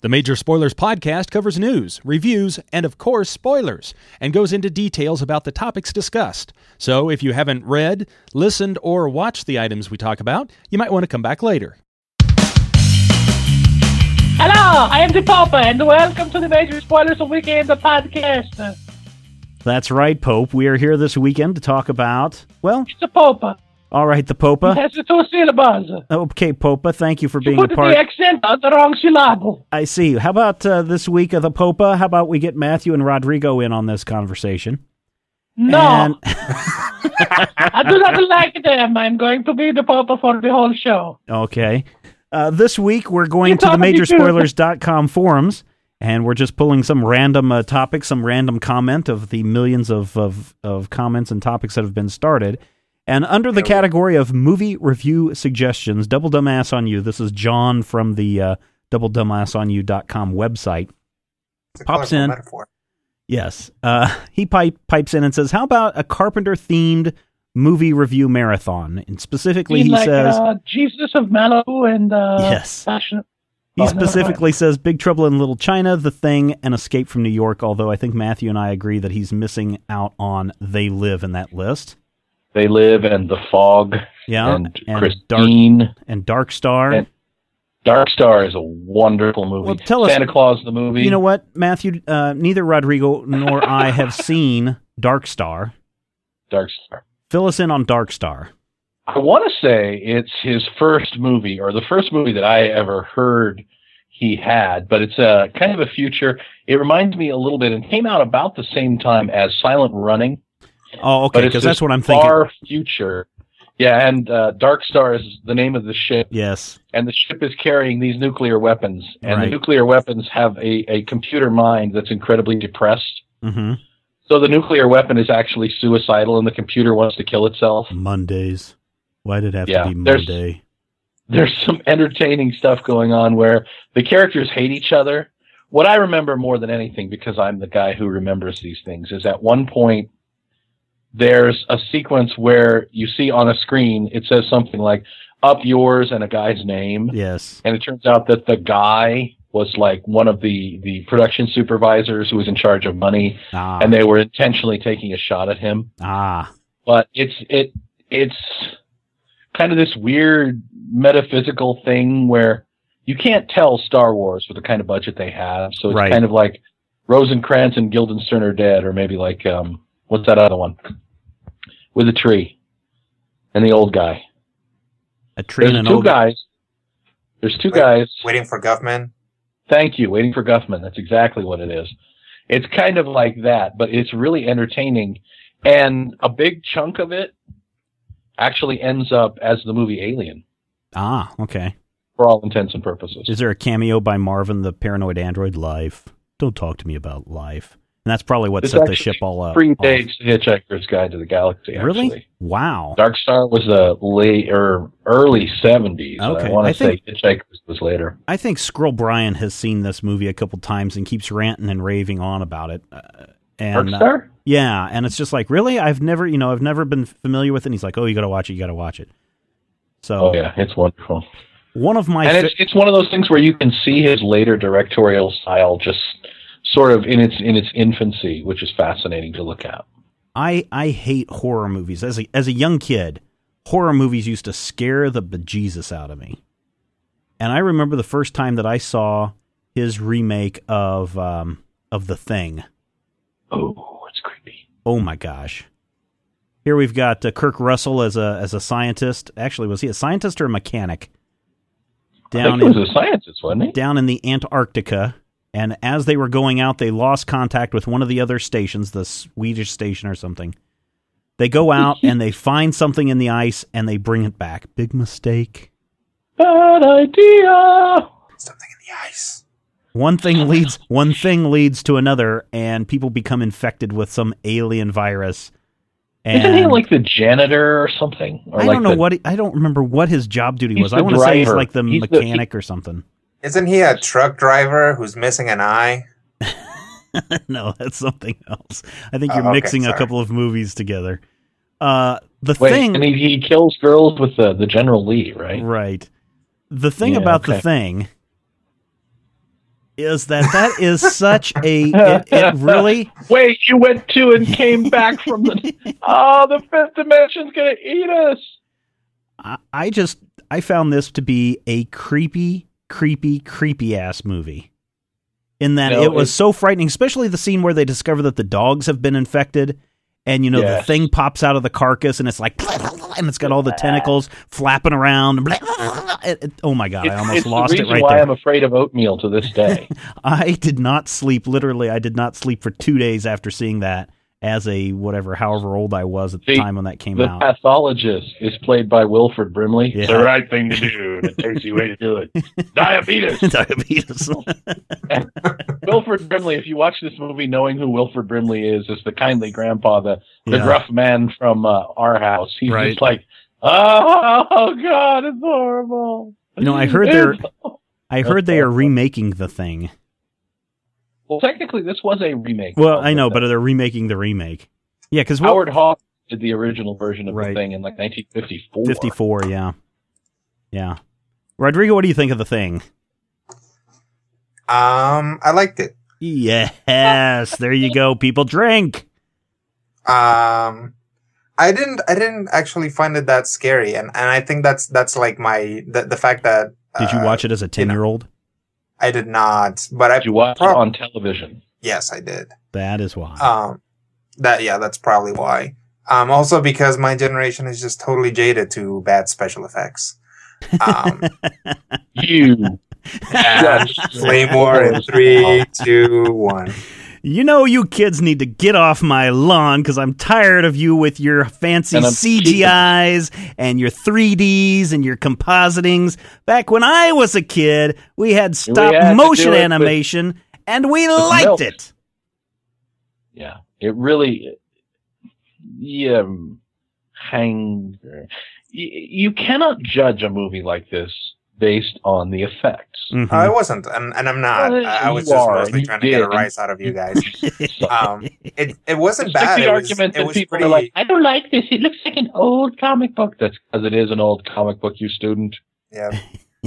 The Major Spoilers podcast covers news, reviews, and of course, spoilers, and goes into details about the topics discussed. So if you haven't read, listened, or watched the items we talk about, you might want to come back later. Hello, I am the Pope, and welcome to the Major Spoilers of Weekend podcast. That's right, Pope. We are here this weekend to talk about, well, It's the Pope. All right, the Popa. It has the two syllables. Okay, Popa, thank you for You being a put part. the accent on the wrong syllable. I see. How about uh, this week of the Popa? How about we get Matthew and Rodrigo in on this conversation? No, And- I do not like them. I'm going to be the Popa for the whole show. Okay. Uh, this week, we're going You to the told me to. majorspoilers.com forums, and we're just pulling some random uh, topics, some random comment of the millions of, of, of comments and topics that have been started. And under the category of movie review suggestions, Double Dumbass on You, this is John from the uh, doubledumbassonyou.com website. It's a Pops in. Metaphor. Yes. Uh, he pipe, pipes in and says, How about a Carpenter themed movie review marathon? And specifically, he like says, uh, Jesus of Malibu and uh, Yes. Passion. He never mind. specifically says Big Trouble in Little China, The Thing, and Escape from New York, although I think Matthew and I agree that he's missing out on They Live in that list. They live and the fog Yeah. and, Dark Christine. and Dark Star. And- Dark Star is a wonderful movie. Well, tell us- Santa Claus the movie. you know what, Matthew? Uh, neither Rodrigo nor I have seen Dark Star. Dark Star. Fill us in on Dark Star. I want to say it's his first movie or the first movie that I ever heard he had, but it's a kind of a future. It reminds me a little bit and came out about the same time as Silent Running. Oh, okay, because that's what I'm thinking. Far future. Yeah, and uh, Dark Star is the name of the ship. Yes. and the ship is carrying these nuclear weapons, and Right. the nuclear weapons have a, a computer mind that's incredibly depressed. hmm So the nuclear weapon is actually suicidal, and the computer wants to kill itself. Mondays. Why did it have Yeah, to be there's- Monday? There's some entertaining stuff going on where the characters hate each other. What I remember more than anything, because I'm the guy who remembers these things, is at one point there's a sequence where you see on a screen it says something like "up yours" and a guy's name. Yes. and it turns out that the guy was like one of the the production supervisors who was in charge of money Ah. and they were intentionally taking a shot at him ah. but it's it it's kind of this weird metaphysical thing where you can't tell Star Wars with the kind of budget they have so it's Right. kind of like Rosencrantz and Guildenstern are dead or maybe like um what's that other one with a tree and the old guy A tree there's and an two old guys there's two Wait- guys Waiting for Guffman. Thank you. Waiting for Guffman. That's exactly what it is. It's kind of like that, but it's really entertaining. And a big chunk of it actually ends up as the movie Alien Ah, okay. for all intents and purposes. Is there a cameo by Marvin the Paranoid Android? Life. Don't talk to me about life. And that's probably what This set the ship all up. Predates Hitchhiker's Guide to the Galaxy, off. Really? Wow. Dark Star was the late or early 70s. Okay. I want to say think- Hitchhiker's was later. I think Squirrel Brian has seen this movie a couple times and keeps ranting and raving on about it. Uh, and Dark uh, Star? yeah, and it's just like, really? I've never, you know, I've never been familiar with it. And he's like, oh, you got to watch it. You got to watch it. So Oh, yeah. It's wonderful. one of my and it's it's one of those things where you can see his later directorial style just sort of in its in its infancy, which is fascinating to look at. I I hate horror movies. As a as a young kid, horror movies used to scare the bejesus out of me. And I remember the first time that I saw his remake of um of The Thing. Oh, it's creepy. Oh my gosh. Here we've got uh, Kurt Russell as a as a scientist. Actually, was he a scientist or a mechanic? I Down think in it was a scientist, wasn't he? down in the Antarctica. And as they were going out, they lost contact with one of the other stations, the Swedish station or something. They go out and they find something in the ice and they bring it back. Big mistake. Bad idea. Something in the ice. One thing leads one thing leads to another, and people become infected with some alien virus. And Isn't he like the janitor or something? Or I like don't know the- what he, I don't remember what his job duty was. I want to say he's like the He's the- mechanic or something. Isn't he a truck driver who's missing an eye? no, that's something else. I think you're Oh, okay, mixing a couple of movies together. Uh, the Wait, thing, and he, he kills girls with the the General Lee, right? right? The thing Yeah, about the thing is that that is such a it, it really Wait, you went to and came back from the. Oh, the fifth dimension's gonna eat us. I, I just I found this to be a creepy, creepy, creepy ass movie. In that No, it was so frightening, especially the scene where they discover that the dogs have been infected, and you know the thing pops out of the carcass, and it's like, and it's got all the tentacles flapping around. It- it- oh my god, I almost it's lost it right why there. I'm afraid of oatmeal to this day. I did not sleep. Literally, I did not sleep for two days after seeing that. As a whatever, however old I was at the See, time when that came the out. pathologist is played by Wilford Brimley. It's the right thing to do. The tasty way to do it. Diabetes. Diabetes. Wilford Brimley. If you watch this movie, knowing who Wilford Brimley is, is the kindly grandpa, the the Yeah. gruff man from uh, our house. He's Right. just like, oh, oh God, it's horrible. You know, I heard they're- I heard they are remaking the thing. Well, technically, this was a remake. Well, I know, but they're remaking the remake. Yeah, because Howard Hawks did the original version of Right. the thing in like 1954. 54, yeah. Yeah. Rodrigo, what do you think of the thing? Um, I liked it. Yes, there you go. People drink. Um, I didn't. I didn't actually find it that scary, and and I think that's that's like my the the fact that. Did you uh, watch it as a 10 year old? I did not, but I Did you watch it prob- on television? yes, I did. That is why. Um, that yeah, that's probably why. Um, also because my generation is just totally jaded to bad special effects. Um, You. and Claymore in three, two, one. You know, you kids need to get off my lawn because I'm tired of you with your fancy And CGIs and your 3Ds and your compositings. Back when I was a kid, we had stop had motion do it with- animation and we liked milk. it. Yeah, it really, yeah, hang. You cannot judge a movie like this based on the effects. Mhm. I wasn't, and, and I'm not. Well, I, I was just are, mostly you trying to get a rise out of you guys. Um, it it wasn't it's like bad. the It was, argument it that was people pretty. are like, I don't like this. It looks like an old comic book. That's because it is an old comic book, you student. yeah.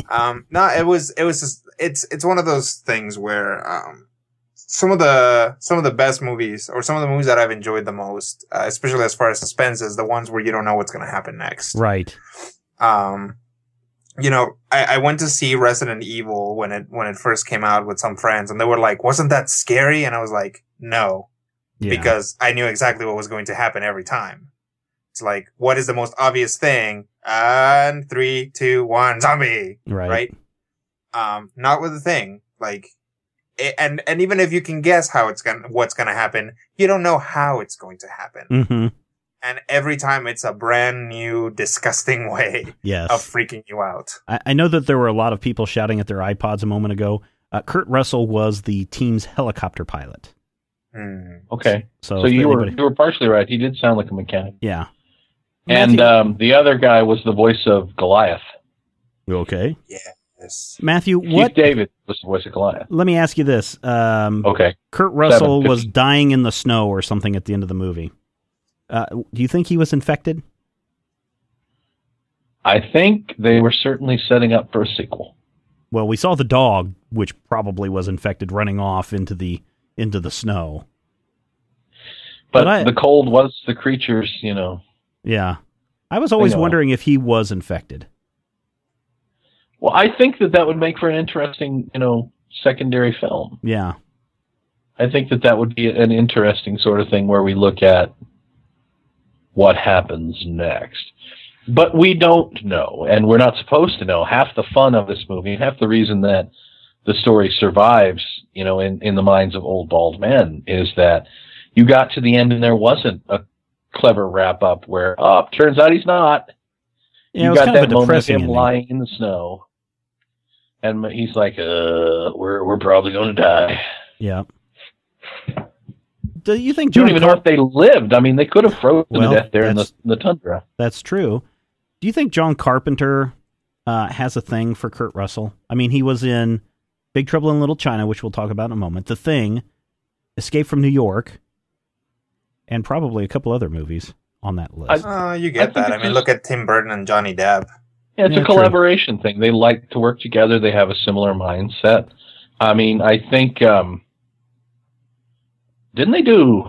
Um. No, it was. It was. Just, it's. It's one of those things where um, some of the some of the best movies, or some of the movies that I've enjoyed the most, uh, especially as far as suspense, is the ones where you don't know what's going to happen next. Right. um you know I, I went to see resident evil when it when it first came out with some friends and they were like wasn't that scary? And i was like no. Yeah. because i knew exactly what was going to happen every time. It's like what is the most obvious thing? And three two one zombie! Right. right? Um not with the thing. Like it, and and even if you can guess how it's gonna what's gonna happen you don't know how it's going to happen. Mm-hmm. And every time it's a brand new disgusting way Yes. of freaking you out I, I know that there were a lot of people shouting at their iPods a moment ago. Uh, Kurt Russell was the team's helicopter pilot. Hmm. Okay, So, so if you were you were partially right. He did sound like a mechanic. yeah. And Matthew- um, the other guy was the voice of Goliath. okay, Yes. Matthew. Keith What? David was the voice of Goliath. Let me ask you this: um, Okay. Kurt Russell Seven, was dying in the snow or something at the end of the movie. Uh, do you think he was infected? I think they were certainly setting up for a sequel. Well, we saw the dog, which probably was infected, running off into the into the snow. But, But I- the cold was the creatures, you know. Yeah, I was always wondering if he was infected. Well, I think that that would make for an interesting, you know, secondary film. Yeah, I think that that would be an interesting sort of thing where we look at what happens next. But we don't know, and we're not supposed to know. Half the fun of this movie, half the reason that the story survives, you know, in, in the minds of old bald men is that you got to the end and there wasn't a clever wrap up where, oh, turns out he's not. yeah. you got of that a moment of him ending. lying in the snow. And he's like, uh, we're, we're probably going to die. Yeah. Do you think You John don't even know if they lived. I mean, they could have frozen Well, to death there in the, in the tundra. That's true. Do you think John Carpenter uh, has a thing for Kurt Russell? I mean, he was in Big Trouble in Little China, which we'll talk about in a moment. The Thing, Escape from New York, and probably a couple other movies on that list. Uh, you get think that. I mean, just- look at Tim Burton and Johnny Depp. Yeah, it's Yeah, a true. collaboration thing. They like to work together. They have a similar mindset. I mean, I think um, didn't they do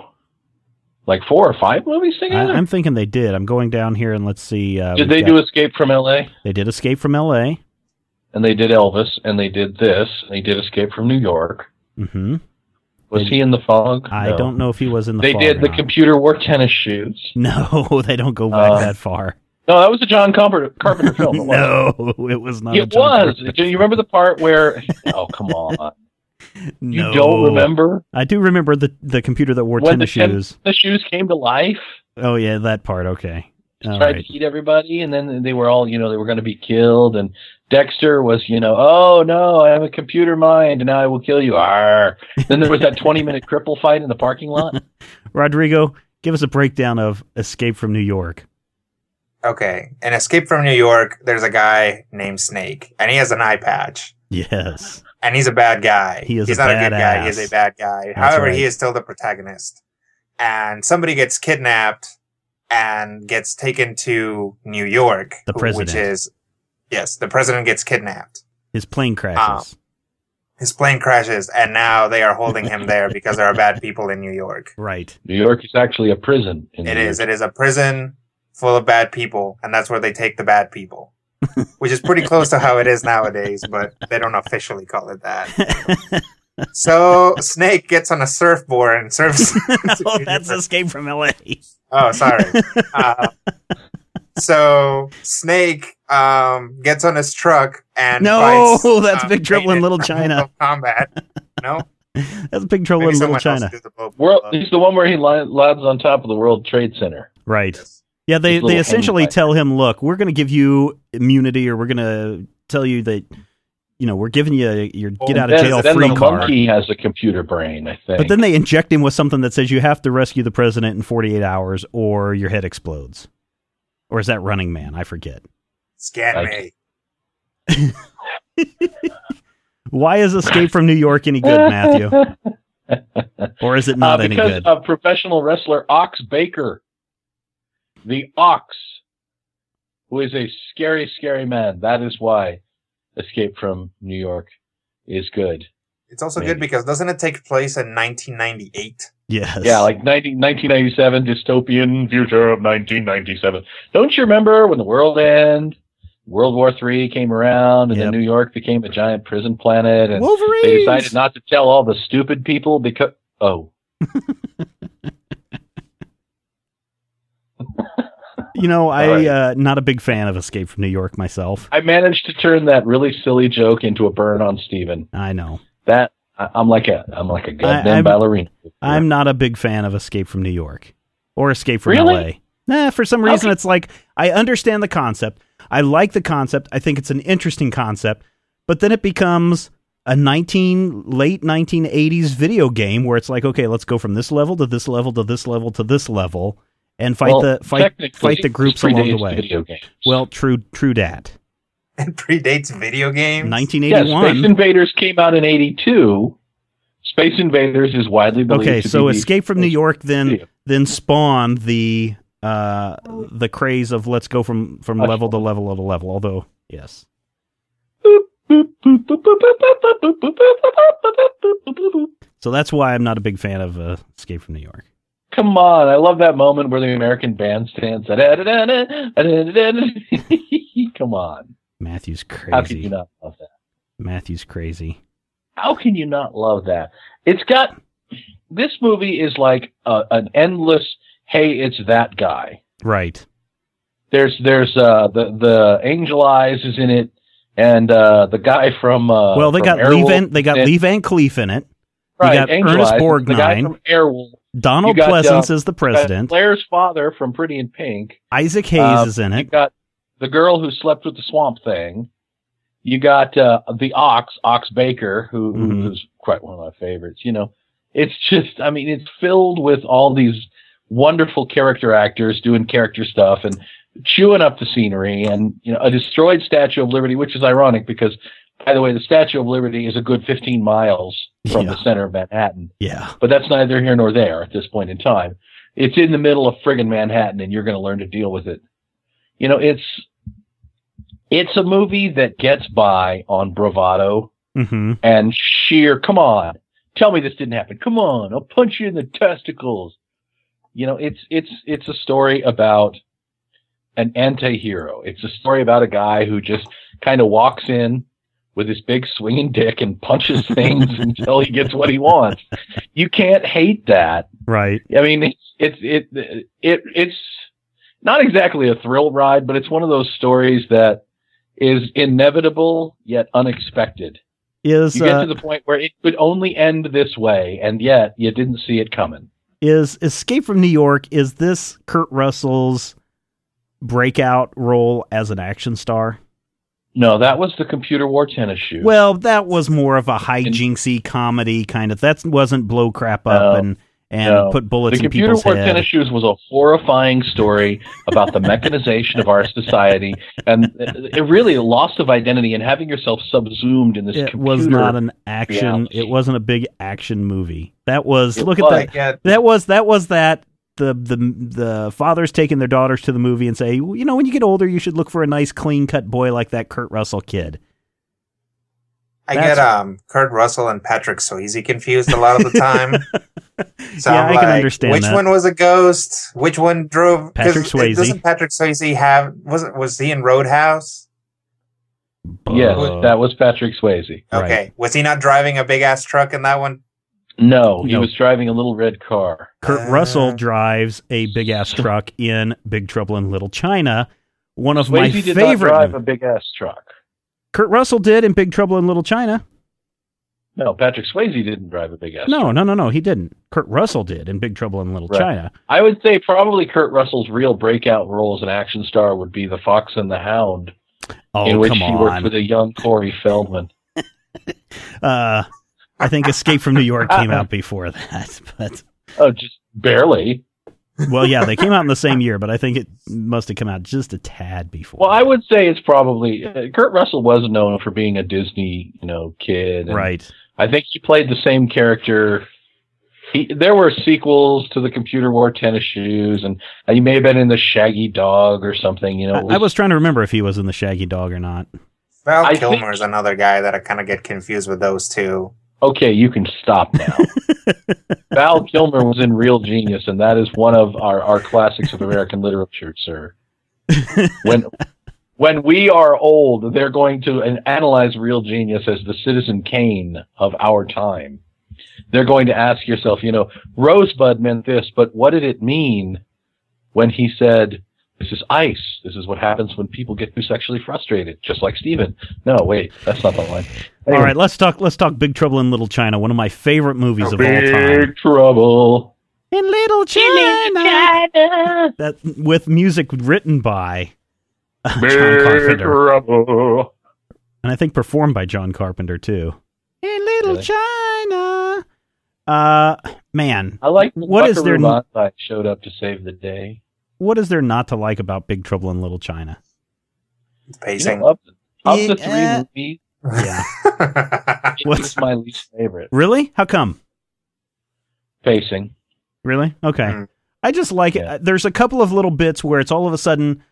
like four or five movies together? I'm thinking they did. I'm going down here and let's see. Uh, did they got- do Escape from L.A. They did Escape from L.A. and they did Elvis and they did this and they did Escape from New York? Mm-hmm. Was They- he in the fog? I No. don't know if he was in the. Fog. They did the not. computer wore tennis shoes. No, they don't go back Uh, that far. No, that was a John Carpenter, Carpenter film. It. No, it was not. a It was. Carpenter. Do you remember the part where? Oh, come on! You don't remember I do remember the the computer that wore when tennis the ten- shoes. the shoes came to life? Oh yeah, that part. Okay. All tried right. to eat everybody, and then they were all, you know, they were going to be killed. And Dexter was, you know, oh no, I have a computer mind, and now I will kill you. Arr. Then there was that twenty-minute cripple fight in the parking lot. Rodrigo, give us a breakdown of Escape from New York. Okay. In Escape from New York, there's a guy named Snake, and he has an eye patch. Yes. And he's a bad guy. He is He's a not a good guy. He is a bad guy. That's However, right. he is still the protagonist. And somebody gets kidnapped and gets taken to New York. The president. Which is, yes, the president gets kidnapped. His plane um, crashes. His plane crashes, and now they are holding him there because there are bad people in New York. right. New York is actually a prison. In It New is. York. It is a prison full of bad people, and that's where they take the bad people. Which is pretty close to how it is nowadays, but they don't officially call it that. So Snake gets on a surfboard and surfs. oh, that's Escape from L.A. Oh, sorry. Uh, so Snake um, gets on his truck and No, fights, that's uh, Big Trouble in Little China. Combat. No, That's Big Trouble Maybe in Little China. the World, he's the one where he li- lands on top of the World Trade Center. Right. Yes. Yeah, they they essentially tell him, "Look, we're going to give you immunity, or we're going to tell you that, you know, we're giving you your get out of jail then free the card." monkey has a computer brain, I think. But then they inject him with something that says you have to rescue the president in 48 hours, or your head explodes. Or is that Running Man? I forget. Scan me. Why is Escape from New York any good, Matthew? Or is it not uh, any because good? of professional wrestler Ox Baker, the Ox, who is a scary, scary man. That is why Escape from New York is good. It's also Maybe. good because doesn't it take place in 1998? yes. Yeah, like 19, 1997 dystopian future of 1997. Don't you remember when the world ended? World War Three came around, and Yep. then New York became a giant prison planet, and Wolverine. they decided not to tell all the stupid people because oh, You know, I right. uh, not a big fan of Escape from New York myself. I managed to turn that really silly joke into a burn on Steven. I know. That I, I'm like a I'm like a goddamn I'm- ballerina. I'm not a big fan of Escape from New York or Escape from Really? LA. Nah, for some reason Okay. it's like I understand the concept. I like the concept. I think it's an interesting concept, but then it becomes a 19 late 1980s video game where it's like, okay, let's go from this level to this level to this level to this level and fight Well, the fight fight the groups along the way. Video games. Well, true true dat. It predates video games. yes, 1981. Space Invaders came out in '82. Space Invaders is widely believed Okay, to so be the Escape from New York then video. then spawned the uh the craze of let's go from from Much level to level to level. Although yes, so that's why I'm not a big fan of uh, Escape from New York. Come on, I love that moment where the American band stands. Come on, Matthew's crazy. how can you not love that? Matthew's crazy. How can you not love that? It's got this movie is like a, an endless. Hey, it's that guy. Right. There's there's uh the the Angel Eyes is in it, and uh the guy from uh well, they from got Lee Van they got Lee Van Cleef in it. right, got Angel Ernest Eyes, the guy Borgnine. from Airwolf, Donald got, Pleasence uh, is the president. Claire's father from Pretty in Pink. Isaac Hayes uh, is in it. You got the girl who slept with the Swamp Thing. You got uh, the Ox, Ox Baker, who, Mhm. who's quite one of my favorites. You know, it's just, I mean, it's filled with all these wonderful character actors doing character stuff and chewing up the scenery and, you know, a destroyed Statue of Liberty, which is ironic because, by the way, the Statue of Liberty is a good 15 miles from Yeah. the center of Manhattan Yeah. but that's neither here nor there at this point in time. It's in the middle of friggin' Manhattan, and you're going to learn to deal with it. You know, it's it's a movie that gets by on bravado. Mm-hmm. and sheer, come on, tell me this didn't happen. Come on, I'll punch you in the testicles. You know, it's it's it's a story about an anti-hero. It's a story about a guy who just kind of walks in with his big swinging dick and punches things until he gets what he wants. You can't hate that. Right. I mean, it's it's it it it's not exactly a thrill ride, but it's one of those stories that is inevitable yet unexpected. Is You get uh, to the point where it could only end this way, and yet you didn't see it coming. is Escape from New York? Is this Kurt Russell's breakout role as an action star? No, that was the computer war tennis shoe. Well, that was more of a hijinksy comedy kind of. That wasn't blow crap up No. and and No. put bullets in the in computer people's war head. tennis shoes was a horrifying story about the mechanization of our society and it really a loss of identity and having yourself subsumed in this it computer. was not an action. reality. It wasn't a big action movie. That was It look was. at I that. get That was that was that the the the fathers taking their daughters to the movie and say, you know, when you get older, you should look for a nice clean cut boy like that Kurt Russell kid. I That's- get um Kurt Russell and Patrick Swayze confused a lot of the time. So Yeah, I'm I can like, understand Which that. one was a ghost? Which one drove? 'cause Patrick it- Swayze. Doesn't Patrick Swayze have? Was it? Was he in Roadhouse? Yes, Uh, that was Patrick Swayze. Right. Okay. Was he not driving a big ass truck in that one? No, he No. was driving a little red car. Kurt Uh, Russell drives a big ass truck in Big Trouble in Little China. One of my Swayze did favorite. not drive a big ass truck. Kurt Russell did in Big Trouble in Little China. No, Patrick Swayze didn't drive a big ass No, truck. no, no, no, he didn't. Kurt Russell did in Big Trouble in Little Right. China. I would say probably Kurt Russell's real breakout role as an action star would be The Fox and the Hound, Oh, in which come he worked with a young Corey Feldman. Uh, I think Escape from New York came out before that, but Oh, just barely. well, yeah, they came out in the same year, but I think it must have come out just a tad before. Well, I would say it's probably uh, Kurt Russell was known for being a Disney, you know, kid. and right. I think he played the same character. He, there were sequels to the Computer War Tennis Shoes, and he may have been in the Shaggy Dog or something. You know, it I, I was trying to remember if he was in the Shaggy Dog or not. Val I Kilmer's think- another guy that I kind of get confused with those two. Okay. You can stop now. Val Kilmer was in Real Genius, and that is one of our, our classics of American literature, sir. When when we are old, they're going to analyze Real Genius as the Citizen Kane of our time. They're going to ask yourself, you know, Rosebud meant this, but what did it mean when he said, "This is ice. This is what happens when people get too sexually frustrated," just like Steven. No, wait, that's not the line. All right, let's talk. Let's talk Big Trouble in Little China, one of my favorite movies of all time. Big trouble. In Little China, that with music written by uh, John Big Carpenter, trouble. and I think performed by John Carpenter too. In Little Really? China, uh, man, I like What is there- Buckaroo Banzai showed up to save the day. What is there not to like about Big Trouble in Little China? The You pacing. know, of, of the three Yeah. movies, Yeah, What's- my least favorite. really? How come? Pacing. Really? Okay. Mm. I just like Yeah. it. There's a couple of little bits where it's all of a sudden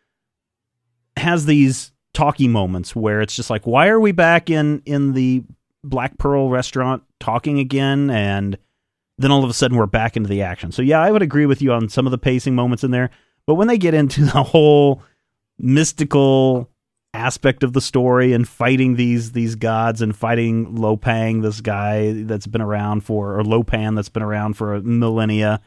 has these talky moments where it's just like, why are we back in in the Black Pearl restaurant talking again? And then all of a sudden we're back into the action. So yeah, I would agree with you on some of the pacing moments in there. But when they get into the whole mystical aspect of the story and fighting these these gods and fighting Lopang, this guy that's been around for or Lopan that's been around for a millennia.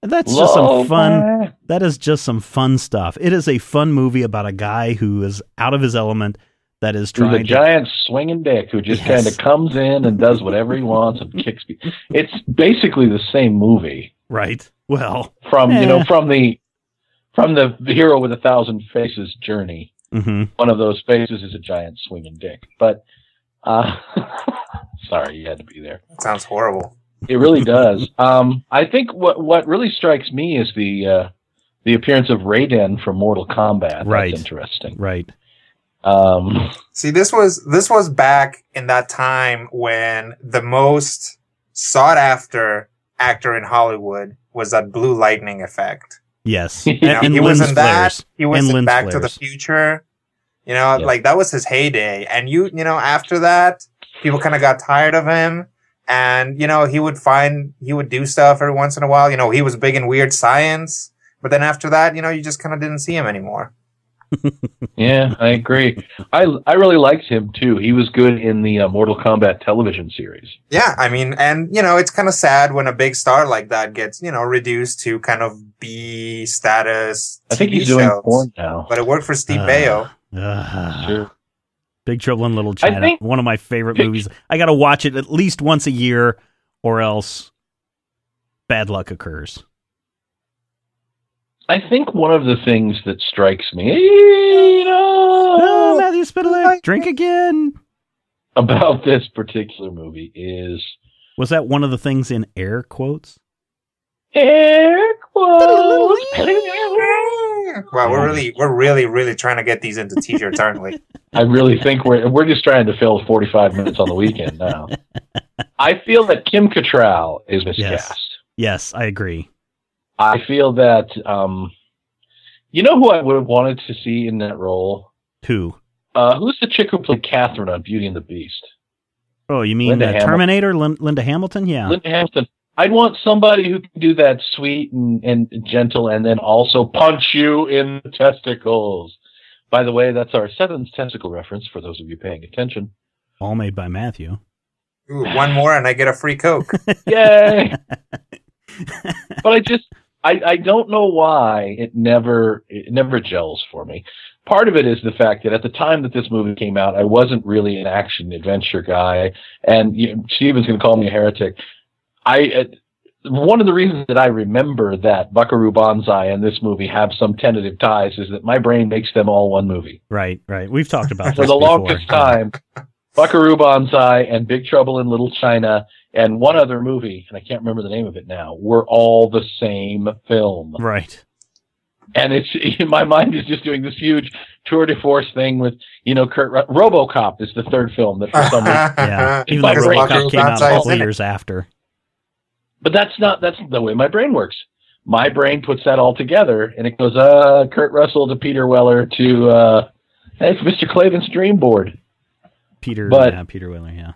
That's just some fun. That is just some fun stuff. It is a fun movie about a guy who is out of his element that is He's a trying to giant swinging dick who just Yes. kind of comes in and does whatever he wants and kicks. pe- It's basically the same movie right. Well, from you Eh. know from the from the, the hero with a thousand faces journey. hmm One of those faces is a giant swinging dick. But uh, sorry, you had to be there. That sounds horrible. It really does. Um, I think what what really strikes me is the uh, the appearance of Raiden from Mortal Kombat. Right. That's interesting. right. Um, See, this was this was back in that time when the most sought after actor in Hollywood was that blue lightning effect. Yes. You And, know, and he was in that. flares. He was And in lens Back to the. Future. You know, Yeah. like that was his heyday. And you, you know, after that, people kind of got tired of him. And, you know, he would find, he would do stuff every once in a while. You know, he was big in weird science. But then after that, you know, you just kind of didn't see him anymore. Yeah, I agree. I I really liked him too. He was good in the uh, Mortal Kombat television series. Yeah, I mean, and you know, it's kind of sad when a big star like that gets, you know, reduced to kind of B status. I think TV he's doing shows. porn now. But it worked for Steve Uh, Bayo. uh, Sure. Big Trouble in Little China. think- one of my favorite movies. I got to watch it at least once a year, or else bad luck occurs. I think one of the things that strikes me, you Oh, Matthew Spitalet, drink again. about this particular movie is Was that one of the things in air quotes? Air quotes. Wow, we're really, we're really, really trying to get these into t-shirts, aren't we? I really think we're we're just trying to fill 45 minutes on the weekend now. I feel that Kim Cattrall is miscast. Yes, I agree. I feel that um, you know who I would have wanted to see in that role. Who? Uh, who's the chick who played Catherine on Beauty and the Beast? Oh, you mean Linda uh, Hamilton. Terminator? Lin- Linda Hamilton? Yeah. Linda Hamilton. I'd want somebody who can do that sweet and, and gentle, and then also punch you in the testicles. By the way, that's our seventh testicle reference for those of you paying attention. All made by Matthew. Ooh, one more and I get a free Coke. Yay! but I just I, I don't know why it never it never gels for me. Part of it is the fact that at the time that this movie came out, I wasn't really an action adventure guy, and you know, Steven's going to call me a heretic. I uh, one of the reasons that I remember that Buckaroo Banzai and this movie have some tentative ties is that my brain makes them all one movie. Right, right. We've talked about For the before. longest time, Buckaroo Banzai and Big Trouble in Little China and one other movie, and I can't remember the name of it now, were all the same film. Right. And it's my mind is just doing this huge tour de force thing with you know Kurt Ru- RoboCop is the third film that for some reason, Yeah. Even RoboCop came out a couple years after. But that's not that's the way my brain works. My brain puts that all together, and it goes uh Kurt Russell to Peter Weller to uh hey, it's Mr. Clavin's dream board. Peter, But- yeah, Peter Weller, yeah.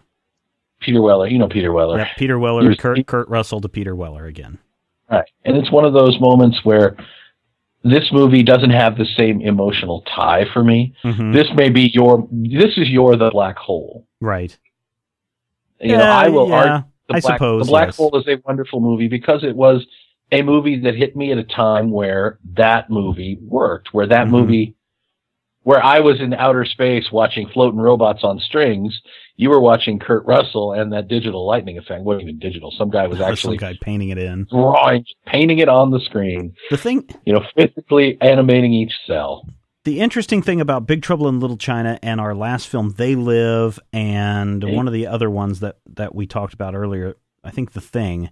Peter Weller, you know Peter Weller. Yep, Peter Weller, was- Kurt, he- Kurt Russell to Peter Weller again. Right. And it's one of those moments where this movie doesn't have the same emotional tie for me. Mhm. This may be your this is your the black hole. Right. You know, I will yeah, argue the I black, suppose, the black yes. hole is a wonderful movie because it was a movie that hit me at a time where that movie worked, where that Mhm. movie where I was in outer space watching floating robots on strings, you were watching Kurt Russell and that digital lightning effect. wasn't even digital. Some guy was Some actually guy painting it in. drawing, painting it on the screen. The thing, you know, physically animating each cell. The interesting thing about Big Trouble in Little China and our last film, They Live, and Hey. one of the other ones that that we talked about earlier, I think The Thing,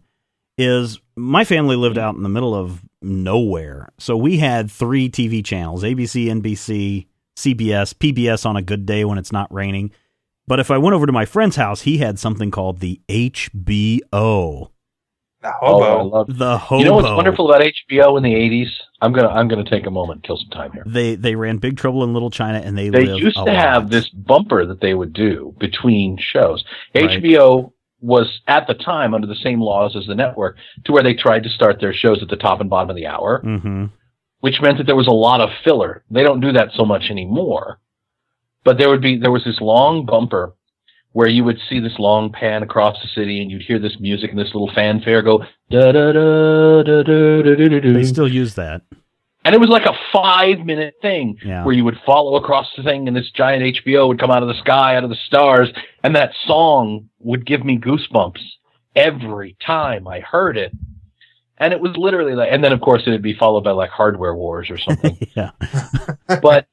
is my family lived mm-hmm. out in the middle of nowhere, so we had three TV channels: ABC, NBC, CBS, PBS on a good day when it's not raining. But if I went over to my friend's house, he had something called the HBO, The Oh, I hobo. love the Hobo. You know what's wonderful about HBO in the '80s? I'm gonna I'm gonna take a moment, and kill some time here. They they ran Big Trouble in Little China, and they They live used a to have this bumper that they would do between shows. Right. HBO was at the time under the same laws as the network, to where they tried to start their shows at the top and bottom of the hour, hmm which meant that there was a lot of filler. They don't do that so much anymore. But there would be there was this long bumper where you would see this long pan across the city and you'd hear this music and this little fanfare go da da da da da da da da. They still use that. And it was like a five minute thing Yeah. where you would follow across the thing and this giant HBO would come out of the sky, out of the stars, and that song would give me goosebumps every time I heard it. And it was literally like, and then of course it'd be followed by like Hardware Wars or something. yeah. but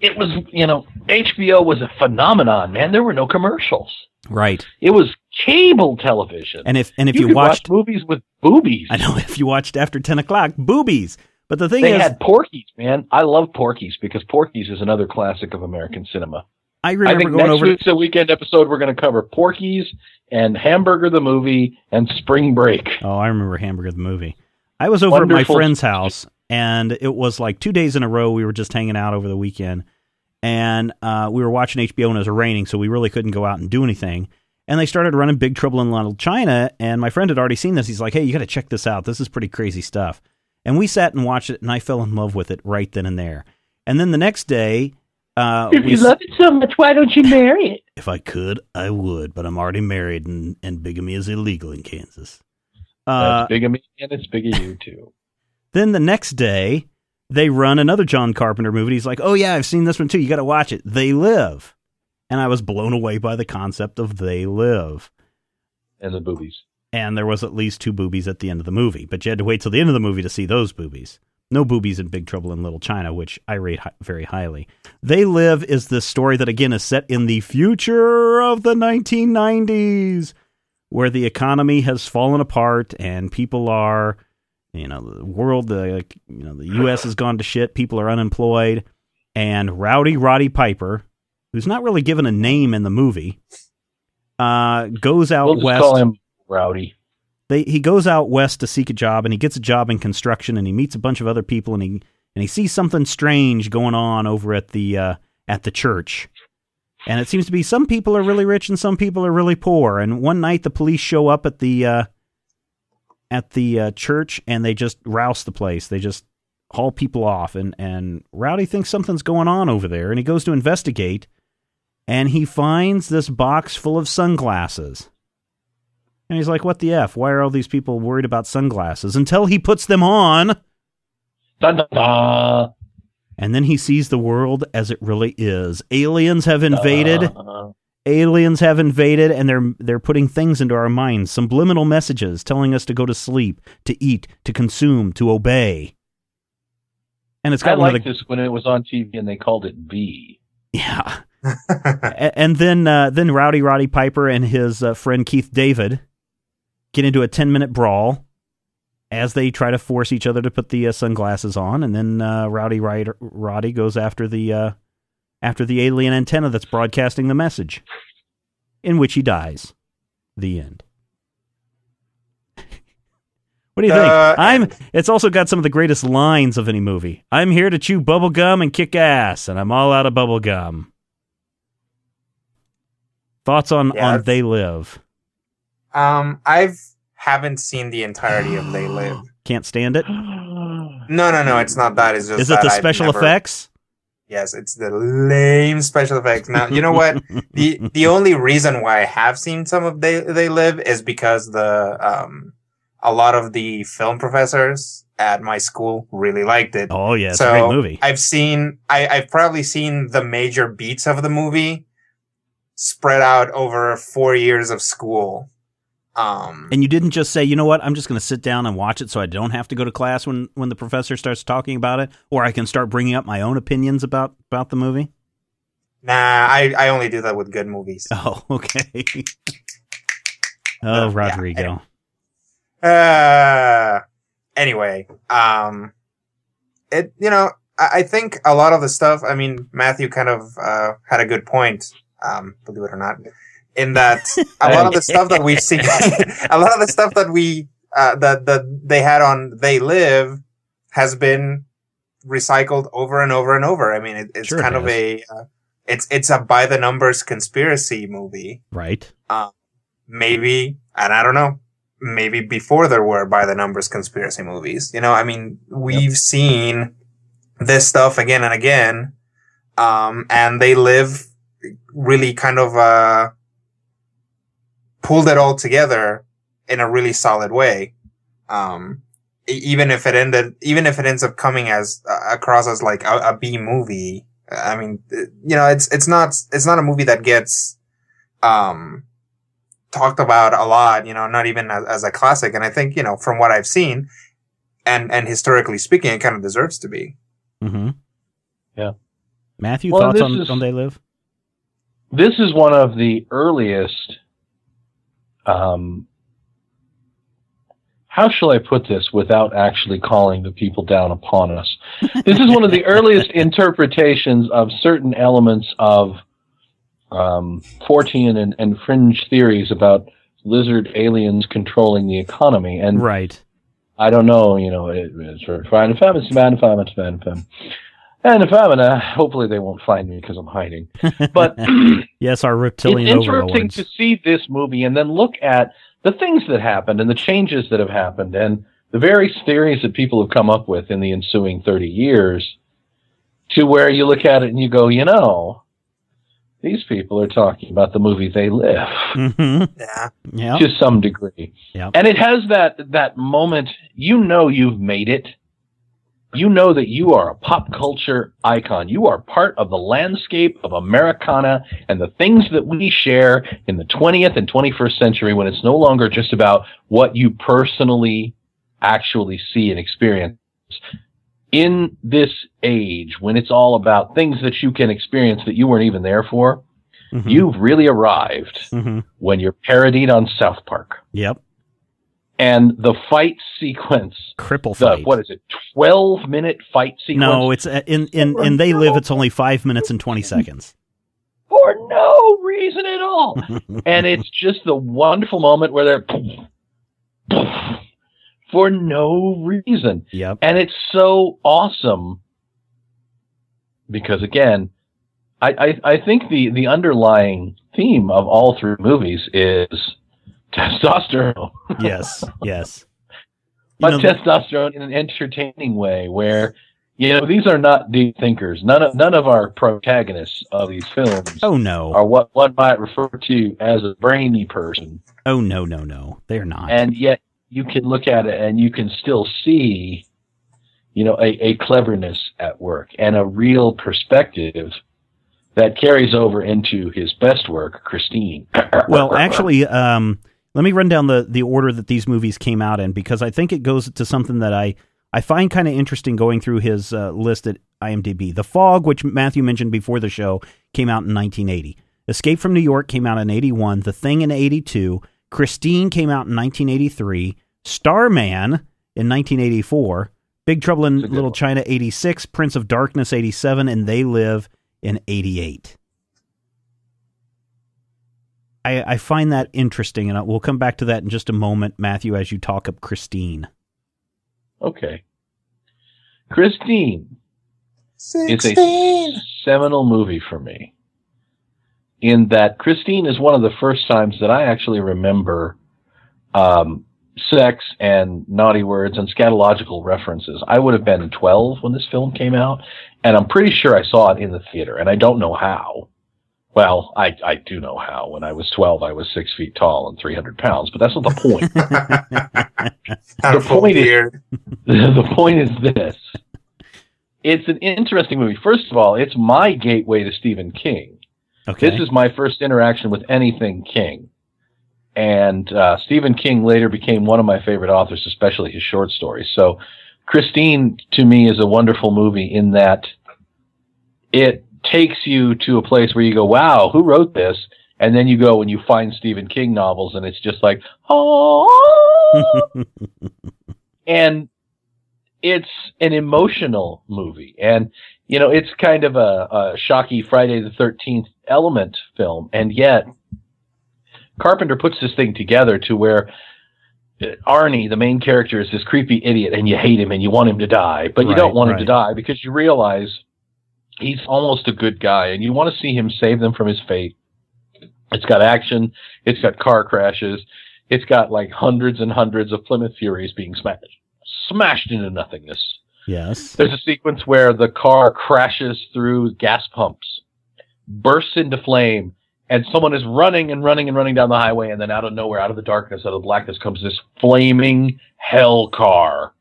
it was, you know, HBO was a phenomenon, man. There were no commercials. Right. It was cable television. And if and if you, you, watched, watch movies with boobies. I know if you watched after ten o'clock, boobies. But the thing They is, they had Porky's, man. I love Porky's because Porky's is another classic of American cinema. I remember I think going next over. Week's a weekend episode. We're going to cover Porky's and Hamburger the movie and Spring Break. oh, I remember Hamburger the movie. I was over at my friend's house, and it was like two days in a row. We were just hanging out over the weekend, and uh, we were watching HBO and it was raining, so we really couldn't go out and do anything. And they started running Big Trouble in Little China, and my friend had already seen this. He's like, "Hey, you got to check this out. This is pretty crazy stuff." And we sat and watched it, and I fell in love with it right then and there. And then the next day, uh, If we you s- love it so much, why don't you marry it? if I could, I would, but I'm already married, and, and bigamy is illegal in Kansas. Uh, That's big and it's big of you too. Then the next day, they run another John Carpenter movie. He's like, "Oh yeah, I've seen this one too. You got to watch it." They Live, and I was blown away by the concept of They Live. And the boobies. And there was at least two boobies at the end of the movie, but you had to wait till the end of the movie to see those boobies. No boobies in Big Trouble in Little China, which I rate hi- very highly. They Live is this story that again is set in the future of the 1990s, where the economy has fallen apart and people are, you know, the world, the you know, the U.S. has gone to shit. People are unemployed, and Rowdy Roddy Piper, who's not really given a name in the movie, uh, goes out We'll west call him Rowdy. they he goes out west to seek a job and he gets a job in construction and he meets a bunch of other people and he and he sees something strange going on over at the uh, at the church. And it seems to be some people are really rich and some people are really poor. And one night the police show up at the uh, at the uh, church and they just rouse the place. They just haul people off and and Rowdy thinks something's going on over there and he goes to investigate and he finds this box full of sunglasses. And he's like, "What the f? Why are all these people worried about sunglasses?" Until he puts them on, Dun, dun, dun. and then he sees the world as it really is. Aliens have invaded. Uh, Aliens have invaded, and they're they're putting things into our minds, subliminal messages telling us to go to sleep, to eat, to consume, to obey. And it's I got one of liked the this when it was on TV and they called it V. yeah. And then uh, then Rowdy Roddy Piper and his uh, friend Keith David get into a ten minute brawl as they try to force each other to put the uh, sunglasses on, and then uh, Rowdy Ryder, Roddy goes after the uh, after the alien antenna that's broadcasting the message, in which he dies. The end. What do you think? Uh, I'm. It's also got some of the greatest lines of any movie. I'm here to chew bubble gum and kick ass, and I'm all out of bubble gum. Thoughts on Yeah, on They Live? Um, I've haven't seen the entirety of They Live. Can't stand it. No, no, no. It's not that. It's just Is it the special never- effects? Yes, it's the lame special effects. Now, you know what? the The only reason why I have seen some of They They Live is because the um a lot of the film professors at my school really liked it. Oh yeah, it's so a great movie. I've seen, I, I've probably seen the major beats of the movie spread out over four years of school. Um, And you didn't just say, you know what, I'm just going to sit down and watch it so I don't have to go to class when, when the professor starts talking about it, or I can start bringing up my own opinions about, about the movie? nah, I, I only do that with good movies. Oh, okay. oh, Uh, yeah, Rodrigo. Uh, anyway, um, it, you know, I, I think a lot of the stuff, I mean, Matthew kind of, uh, had a good point, um, believe it or not, in that a lot of the stuff that we've seen, a lot of the stuff that we, uh, that, that they had on They Live has been recycled over and over and over. I mean, it, it's Sure it kind of a, uh, it's, it's a by the numbers conspiracy movie Right. maybe, and I don't know, maybe before there were by the numbers conspiracy movies. You know, I mean, we've seen this stuff again and again, um, and they live really kind of, uh, pulled it all together in a really solid way. Um, even if it ended, even if it ends up coming as, uh, across as like a, a B movie, I mean, you know, it's, it's not, it's not a movie that gets, um, talked about a lot, you know, not even as, as a classic. And I think, you know, from what I've seen and, and historically speaking, it kind of deserves to be. Mm-hmm. Yeah. Matthew, Well, thoughts on, is- on They Live? This is one of the earliest. Um, how shall I put this without actually calling the people down upon us? This is one of the earliest interpretations of certain elements of um, Fortean and, and fringe theories about lizard aliens controlling the economy. And Right. I don't know, you know, it, it's for fine and femme, it's fine femme, it's fine femme. And if I'm gonna, hopefully they won't find me because I'm hiding. But yes, our reptilian it's interesting overlords. to see this movie and then look at the things that happened and the changes that have happened and the various theories that people have come up with in the ensuing 30 years to where you look at it and you go, you know, these people are talking about the movie they live hmm Yeah. Yeah. to some degree. Yep. And it has that that moment, you know you've made it. You know that you are a pop culture icon. You are part of the landscape of Americana and the things that we share in the 20th and 21st century when it's no longer just about what you personally actually see and experience. In this age, when it's all about things that you can experience that you weren't even there for, Mhm. you've really arrived Mhm. when you're parodied on South Park. Yep. And the fight sequence, Cripple the fight. what is it, twelve minute fight sequence? no, it's uh, in in in They Live. It's only five minutes and twenty seconds. for no reason at all. and it's just the wonderful moment where they're for no reason. Yep. And it's so awesome because again, I, I, I think the, the underlying theme of all three movies is testosterone. Yes. Yes. You but know, testosterone in an entertaining way where you know these are not deep thinkers none of none of our protagonists of these films oh no. are what one might refer to as a brainy person Oh no. No. No. They're not. and yet you can look at it and you can still see you know a, a cleverness at work and a real perspective that carries over into his best work christine well, actually, um, let me run down the the order that these movies came out in because I think it goes to something that I I find kind of interesting going through his uh, list at IMDb. The Fog, which Matthew mentioned before the show, came out in 1980. Escape from New York came out in 81. The Thing in 82. Christine came out in 1983. Starman in 1984. Big Trouble in That's a good Little one. China 86. Prince of Darkness 87. And They Live in 88. I, I find that interesting, and I- we'll come back to that in just a moment, Matthew, as you talk up Christine. okay christine It's a seminal movie for me. In that Christine is one of the first times that I actually remember um, sex and naughty words and scatological references. I would have been 12 when this film came out, and I'm pretty sure I saw it in the theater, and I don't know how. Well, I, I do know how. When I was 12, I was six feet tall and 300 pounds, but that's not the point. The point is- the point is this. It's an interesting movie. First of all, it's my gateway to Stephen King. Okay. This is my first interaction with anything King. And uh, Stephen King later became one of my favorite authors, especially his short stories. So, Christine to me is a wonderful movie in that it takes you to a place where you go, "Wow, who wrote this?" And then you go and you find Stephen King novels, and it's just like, "Oh." and it's an emotional movie and you know it's kind of a, a shocky friday the 13th element film and yet carpenter puts this thing together to where uh, arnie the main character is this creepy idiot and you hate him and you want him to die but you Right, don't want him to die because you realize he's almost a good guy and you want to see him save them from his fate it's got action it's got car crashes it's got like hundreds and hundreds of plymouth furies being smashed smashed into nothingness yes. there's a sequence where the car crashes through gas pumps, bursts into flame, and someone is running and running and running down the highway, and then out of nowhere, out of the darkness, out of the blackness, comes this flaming hell car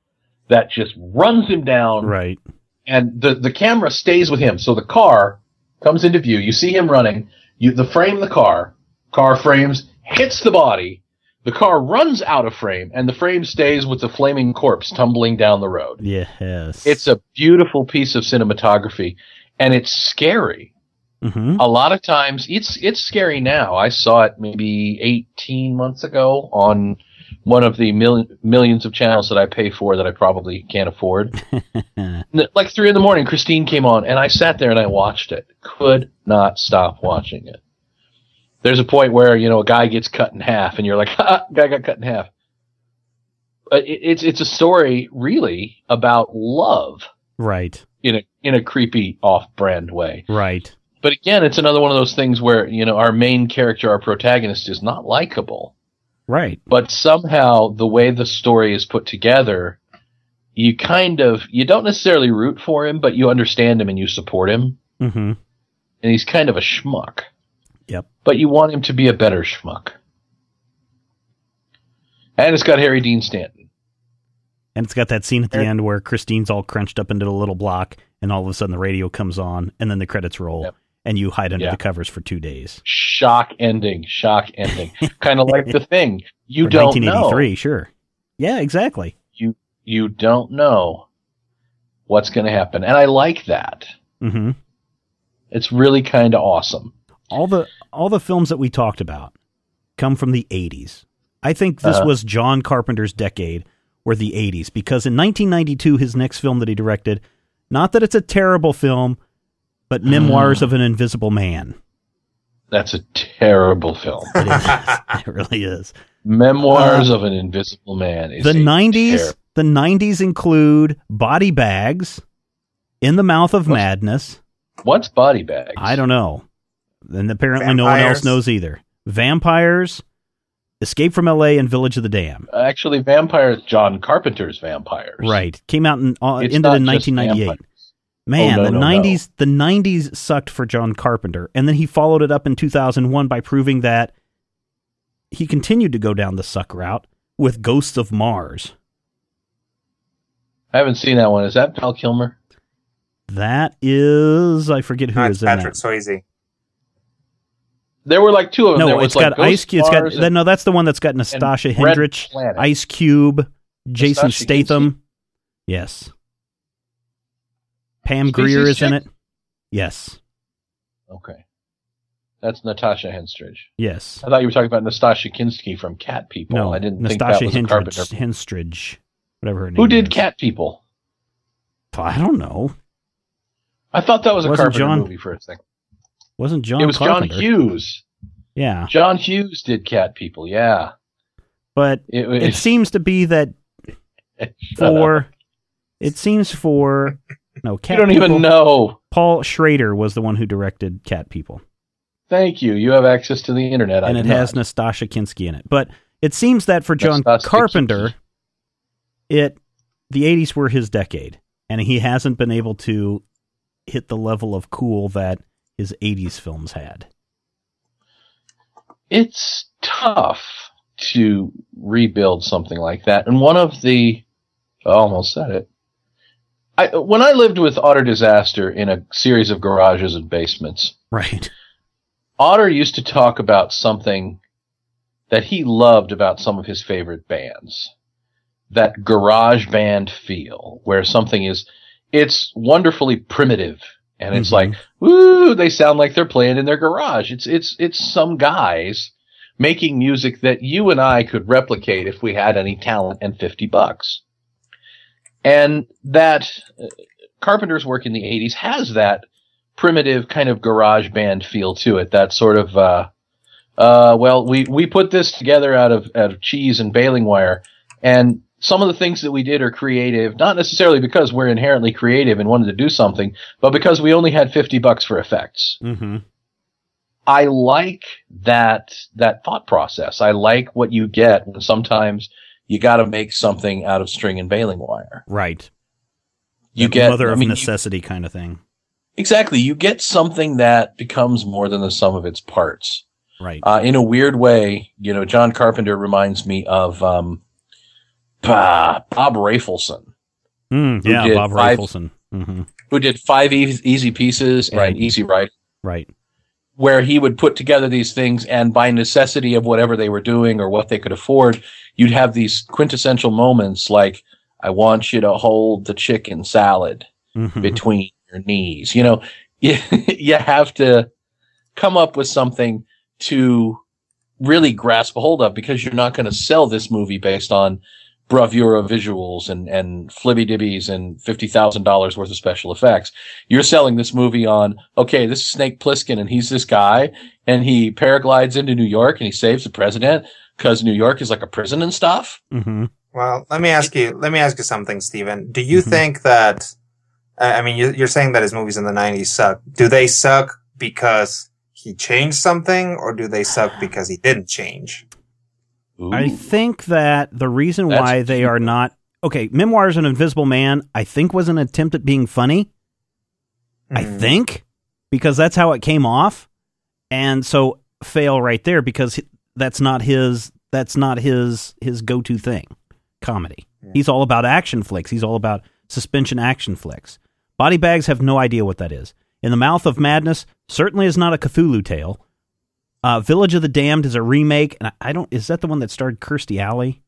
that just runs him down. Right. And the, the camera stays with him. So the car comes into view. You see him running. You the frame the car, car frames, hits the body. The car runs out of frame, and the frame stays with the flaming corpse tumbling down the road. Yes. It's a beautiful piece of cinematography, and it's scary. hmm A lot of times, it's it's scary now. I saw it maybe 18 months ago on one of the mil- millions of channels that I pay for that I probably can't afford. Like three in the morning, Christine came on, and I sat there and I watched it. Could not stop watching it. There's a point where you know a guy gets cut in half, and you're like, ha, guy got cut in half. But it, it's it's a story really about love Right. in a in a creepy off-brand way. Right. But again, it's another one of those things where you know our main character, our protagonist, is not likable. Right. but somehow the way the story is put together you kind of you don't necessarily root for him but you understand him and you support him Mm-hmm. and he's kind of a schmuck Yep. but you want him to be a better schmuck and it's got harry dean stanton And it's got that scene at the And- end where Christine's all crunched up into a little block, and all of a sudden the radio comes on, and then the credits roll, Yep. And you hide under Yeah. the covers for two days. shock ending shock ending kind of like the thing you For don't know 1983, sure. Yeah, exactly. you you don't know what's going to happen and i like that hmm it's really kind of awesome All the all the films that we talked about come from the 80s. I think this Uh-huh. was John Carpenter's decade, or the 80s, because in 1992, his next film that he directed, not that it's a terrible film, but Memoirs of an Invisible Man. that's a terrible film It is. it really is. Memoirs of an Invisible Man. Is Uh, the 90s ter- the 90s include body bags in the mouth of What's- madness What's Body Bags? i don't know and apparently no one else knows either vampires escape from la and village of the damned Actually, Vampires. John Carpenter's Vampires. right came out in uh, ended in 1998 vampires. Man Oh, no, the no, no. 90s the 90s sucked for john carpenter and then he followed it up in 2001 by proving that he continued to go down the suck route with ghosts of mars I haven't seen that one. Is that Val Kilmer? that is i forget who No, is it's in Patrick that Swayze. There were like two of them. No, there was it's like got Ice Ghost Cube. It's got Stars that- and no. That's the one that's got Nastasha Red Hendrich, Ice Cube, Jason Natasha Statham. Yes. Pam Greer is in it. Yes. Okay. That's Natasha Henstridge. Yes. I thought you were talking about Nastassja Kinski from Cat People. No, I didn't think that was Carpenter. Henstridge, whatever her name. Who did is. Cat People? I don't know. I thought that was a Wasn't Carpenter John- movie for a second. Wasn't John? it was Carpenter. John Hughes. Yeah, John Hughes did Cat People. Yeah. but It, it seems to be that for. It seems for no you cat. don't people, even know. Paul Schrader was the one who directed Cat People. Thank you. You have access to the internet. I and it do has not. Nastassja Kinski in it. But it seems that for John Nastassja Carpenter, Kinski. it the '80s were his decade, and he hasn't been able to hit the level of cool that his '80s films had. it's tough to rebuild something like that. And one of the, I almost said it. I, when I lived with Otter Disaster in a series of garages and basements, Right. Otter used to talk about something that he loved about some of his favorite bands. That garage band feel, where something is, it's wonderfully primitive. And it's Mhm. like, woo, they sound like they're playing in their garage. It's, it's, it's some guys making music that you and I could replicate if we had any talent and 50 bucks. And that uh, Carpenter's work in the 80s has that primitive kind of garage band feel to it. That sort of, uh, uh, well, we, we put this together out of, out of cheese and baling wire. And some of the things that we did are creative, not necessarily because we're inherently creative and wanted to do something, but because we only had 50 bucks for effects. Mm-hmm. I like that, that thought process. I like what you get when sometimes you got to make something out of string and baling wire. Right. You That get, mother I of mean, you- necessity kind of thing. exactly. You get something that becomes more than the sum of its parts. Right. Uh, in a weird way, you know, John Carpenter reminds me of um, bah, Bob Rafelson, Mm, yeah, Bob five- Rafelson. hmm who did five easy pieces and Right. easy right, Right. Where he would put together these things, and by necessity of whatever they were doing or what they could afford, you'd have these quintessential moments like, "I want you to hold the chicken salad Mhm. between your knees." You know, you, you have to come up with something to really grasp a hold of because you're not going to sell this movie based on bravura visuals and, and flibby dibbies and $50,000 worth of special effects. You're selling this movie on, okay, this is Snake Plissken and he's this guy and he paraglides into New York and he saves the president because New York is like a prison and stuff. Mhm. Well, let me ask you. Let me ask you something, Stephen. Do you Mhm. think that I mean, you're saying that his movies in the '90s suck. Do they suck because he changed something, or do they suck because he didn't change? I think that the reason That's why they cute. are not okay, Memoirs of an Invisible Man, I think was an attempt at being funny. I Hmm. think because that's how it came off, and so fail right there because that's not his. That's not his his go to thing. Comedy. Yeah. He's all about action flicks. He's all about suspension action flicks. Body bags have no idea what that is. In the Mouth of Madness certainly is not a Cthulhu tale. Uh, Village of the Damned is a remake, and I don't. Is that the one that starred Kirstie Alley?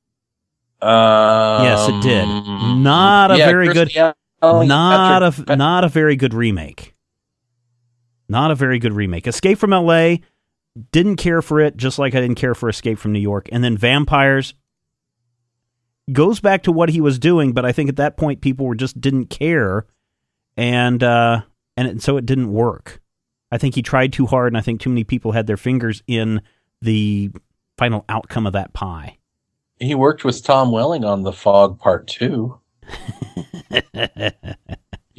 Um, Yes, it did. Not a yeah, very good- Alley, not Patrick- a not a very good remake. Not a very good remake. Escape from L.A. Didn't care for it, just like I didn't care for Escape from New York. And then Vampires goes back to what he was doing, but I think at that point people were just didn't care, and uh, and it, so it didn't work. I think he tried too hard, and I think too many people had their fingers in the final outcome of that pie. He worked with Tom Welling on The Fog Part Two.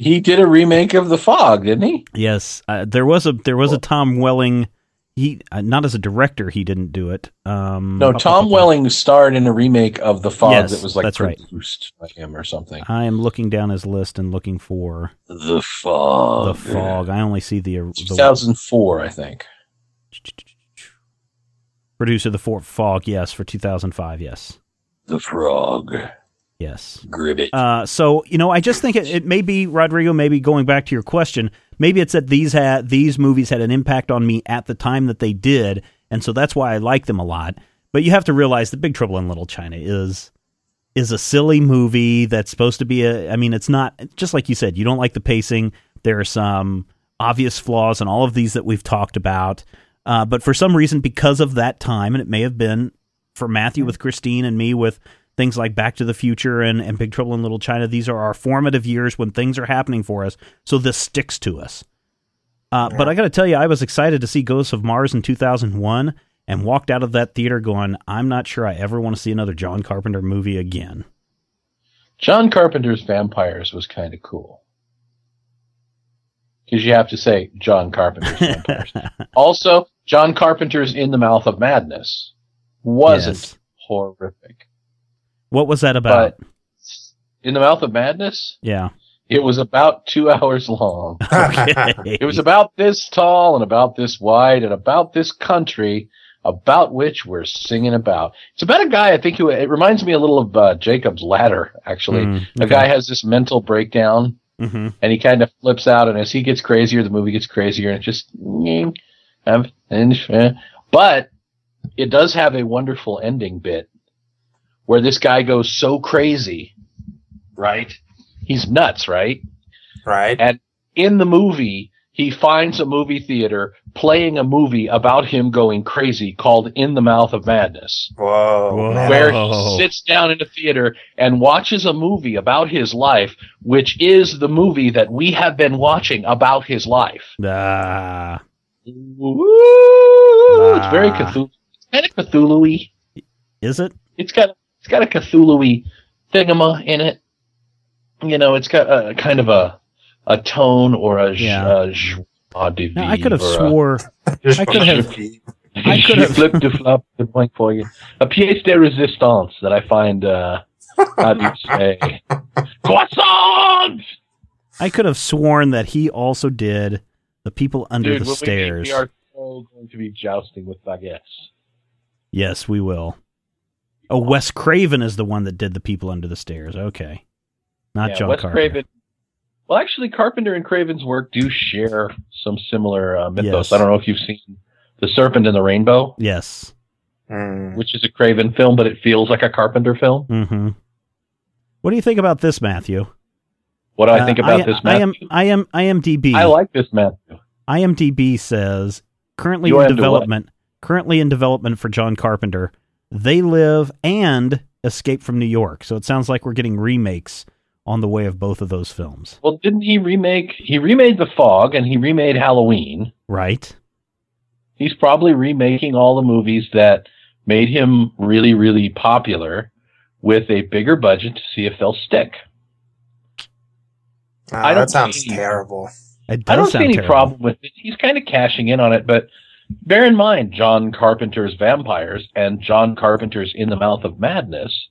He did a remake of The Fog, didn't he? Yes, uh, there was a there was a Tom Welling. He uh, not as a director, he didn't do it. Um, No, Tom Welling starred in a remake of The Fog Yes, that was like that's right. produced by him or something. I am looking down his list and looking for The Fog. the fog. I only see the, the 2004, I think. producer the for, fog. Yes, for 2005. Yes, The Frog. yes. Gribbit. Uh, so you know, I just think it, it may be Rodrigo. Maybe going back to your question, maybe it's that these had these movies had an impact on me at the time that they did, and so that's why I like them a lot. But you have to realize that Big Trouble in Little China is is a silly movie that's supposed to be a. I mean, it's not just like you said. You don't like the pacing. There are some obvious flaws in all of these that we've talked about. Uh, but for some reason, because of that time, and it may have been for Matthew with Christine and me with things like Back to the Future and, and Big Trouble in Little China, these are our formative years when things are happening for us. So this sticks to us. Uh, But I got to tell you, I was excited to see Ghosts of Mars in 2001 and walked out of that theater going, I'm not sure I ever want to see another John Carpenter movie again. John Carpenter's Vampires was kind of cool. Because you have to say John Carpenter's Vampires. also, John Carpenter's In the Mouth of Madness wasn't Yes. horrific. What was that about? But In the Mouth of Madness, yeah. it was about two hours long. Okay. It was about this tall and about this wide and about this country about which we're singing about. It's about a guy, I think who, it reminds me a little of uh, Jacob's Ladder, actually. Mm, A guy has this mental breakdown hmm and he kind of flips out, and as he gets crazier, the movie gets crazier, and it just. But it does have a wonderful ending bit where this guy goes so crazy, right? He's nuts, right? right? And in the movie, he finds a movie theater playing a movie about him going crazy called In the Mouth of Madness Whoa. Whoa. man. where he sits down in a theater and watches a movie about his life, which is the movie that we have been watching about his life. Ah. Ooh, It's very. Cthulhu. It's kind of Cthulhu-y. is it? It's got it's got a Cthulhu-y thingama in it. You know, it's got a kind of a a tone or a j- Yeah. a joie de Now, I could have swore. I could have- I could have- flip to flop the point for you. A pièce de résistance that I find uh how do you say croissant I could have sworn that he also did the people under Dude, the when we, stairs. we are so going to be jousting with baguettes. Yes, we will. Oh, Wes Craven is the one that did the people under the stairs. Okay, not yeah, John Wes Carpenter. Craven. Well, actually, Carpenter and Craven's work do share some similar uh, mythos. Yes. I don't know if you've seen The Serpent and the Rainbow, Yes. Mm. which is a Craven film, but it feels like a Carpenter film. Mm-hmm. What do you think about this, Matthew? What do I think Uh, about this, Matthew? I am. Matthew? I am. IMDb. I like this, Matthew. IMDb says currently You in development. Currently in development for John Carpenter. They Live and Escape from New York. So it sounds like we're getting remakes on the way of both of those films, Well, didn't he remake? He remade The Fog and he remade Halloween. right? He's probably remaking all the movies that made him really, really popular with a bigger budget to see if they'll stick. Uh, I don't that sounds any- terrible. It I don't see sound any terrible. problem with it. He's kind of cashing in on it, but bear in mind, John Carpenter's Vampires and John Carpenter's In the Mouth of Madness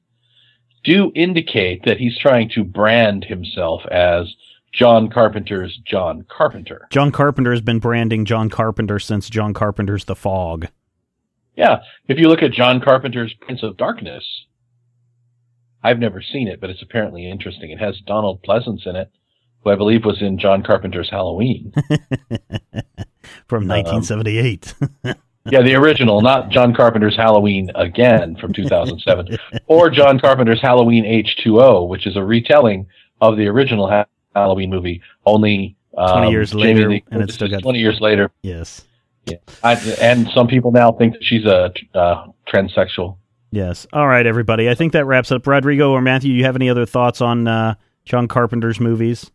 do indicate that he's trying to brand himself as John Carpenter's John Carpenter. John Carpenter has been branding John Carpenter since John Carpenter's The Fog. Yeah, if you look at John Carpenter's Prince of Darkness, I've never seen it, but it's apparently interesting. It has Donald Pleasence in it, who I believe was in John Carpenter's Halloween. from Um, 1978. Yeah, the original, not John Carpenter's Halloween again from 2007, or John Carpenter's Halloween H2O, which is a retelling of the original ha- Halloween movie, only um, 20 years Jamie later, Lee and it's still got- 20 years later. yes. I, and some people now think that she's a uh, transsexual. Yes. All right, everybody. I think that wraps up. Rodrigo or Matthew, you have any other thoughts on uh, John Carpenter's movies?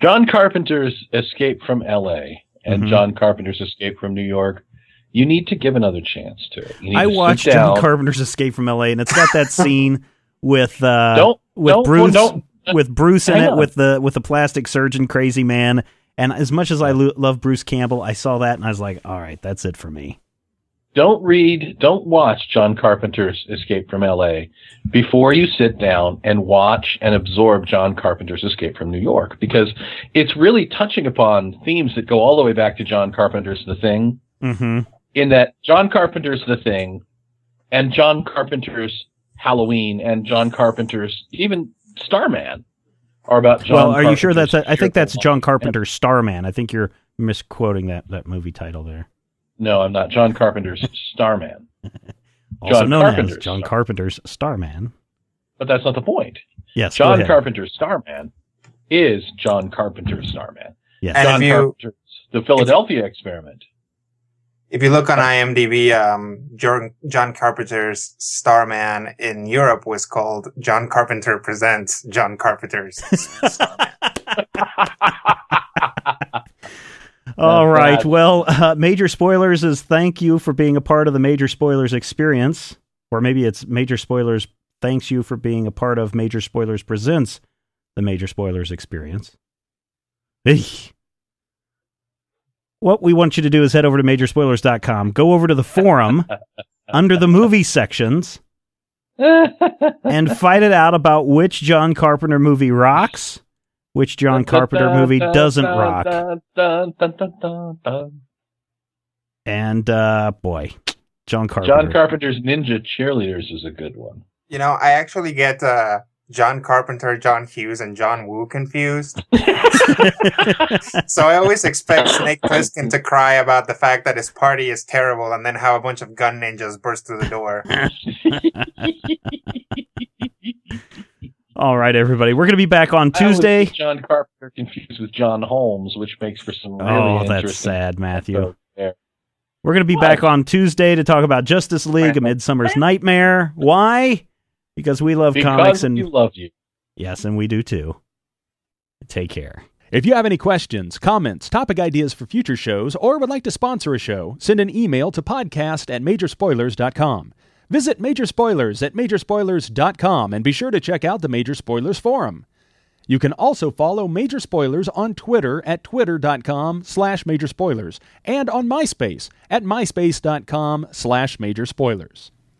John Carpenter's Escape from L.A. and Mhm. John Carpenter's Escape from New York. You need to give another chance to it. I to watched. John Carpenter's Escape from L.A. and it's got that scene with uh, Don't with don't, Bruce Don't, with Bruce in Hang it on. with the with the plastic surgeon crazy man. And as much as I lo- love Bruce Campbell, I saw that and I was like, all right, that's it for me. Don't read, don't watch John Carpenter's Escape from L.A. before you sit down and watch and absorb John Carpenter's Escape from New York because it's really touching upon themes that go all the way back to John Carpenter's The Thing. Mm-hmm. In that John Carpenter's The Thing and John Carpenter's Halloween and John Carpenter's even Starman are about John. well, are you sure that's? I think that's John Carpenter's Starman. I think you're misquoting that that movie title there. No, I'm not. John Carpenter's Starman. Also John known as Carpenter's John Star- Carpenter's Starman. But that's not the point. Yes, go John ahead. Carpenter's Starman is John Carpenter's Starman. Yes. And John you- Carpenter's The Philadelphia Experiment. If you look on IMDb, um, John, John Carpenter's Starman in Europe was called John Carpenter Presents John Carpenter's Starman. All right. bad. Well, uh, Major Spoilers is thank you for being a part of the Major Spoilers experience. Or maybe it's Major Spoilers thanks you for being a part of Major Spoilers Presents the Major Spoilers experience. Eesh. What we want you to do is head over to majorspoilers.com, go over to the forum under the movie sections, and fight it out about which John Carpenter movie rocks, which John Carpenter movie doesn't rock. And uh boy, John Carpenter. John Carpenter's Ninja Cheerleaders is a good one. You know, I actually get uh, John Carpenter, John Hughes, and John Woo confused. so I always expect Snake Plissken to cry about the fact that his party is terrible and then how a bunch of gun ninjas burst through the door. All right, everybody. We're going to be back on Tuesday. get John Carpenter confused with John Holmes, which makes for some really Oh, that's sad, Matthew. there. We're going to be What? back on Tuesday to talk about Justice League: A Midsummer's Nightmare. Why? Because we love Because comics and you love you. yes, and we do too. Take care. If you have any questions, comments, topic ideas for future shows, or would like to sponsor a show, send an email to podcast at majorspoilers.com. Visit Major Spoilers at majorspoilers.com and be sure to check out the Major Spoilers Forum. You can also follow Major Spoilers on Twitter at twitter.com slash major spoilers and on MySpace at myspace.com slash major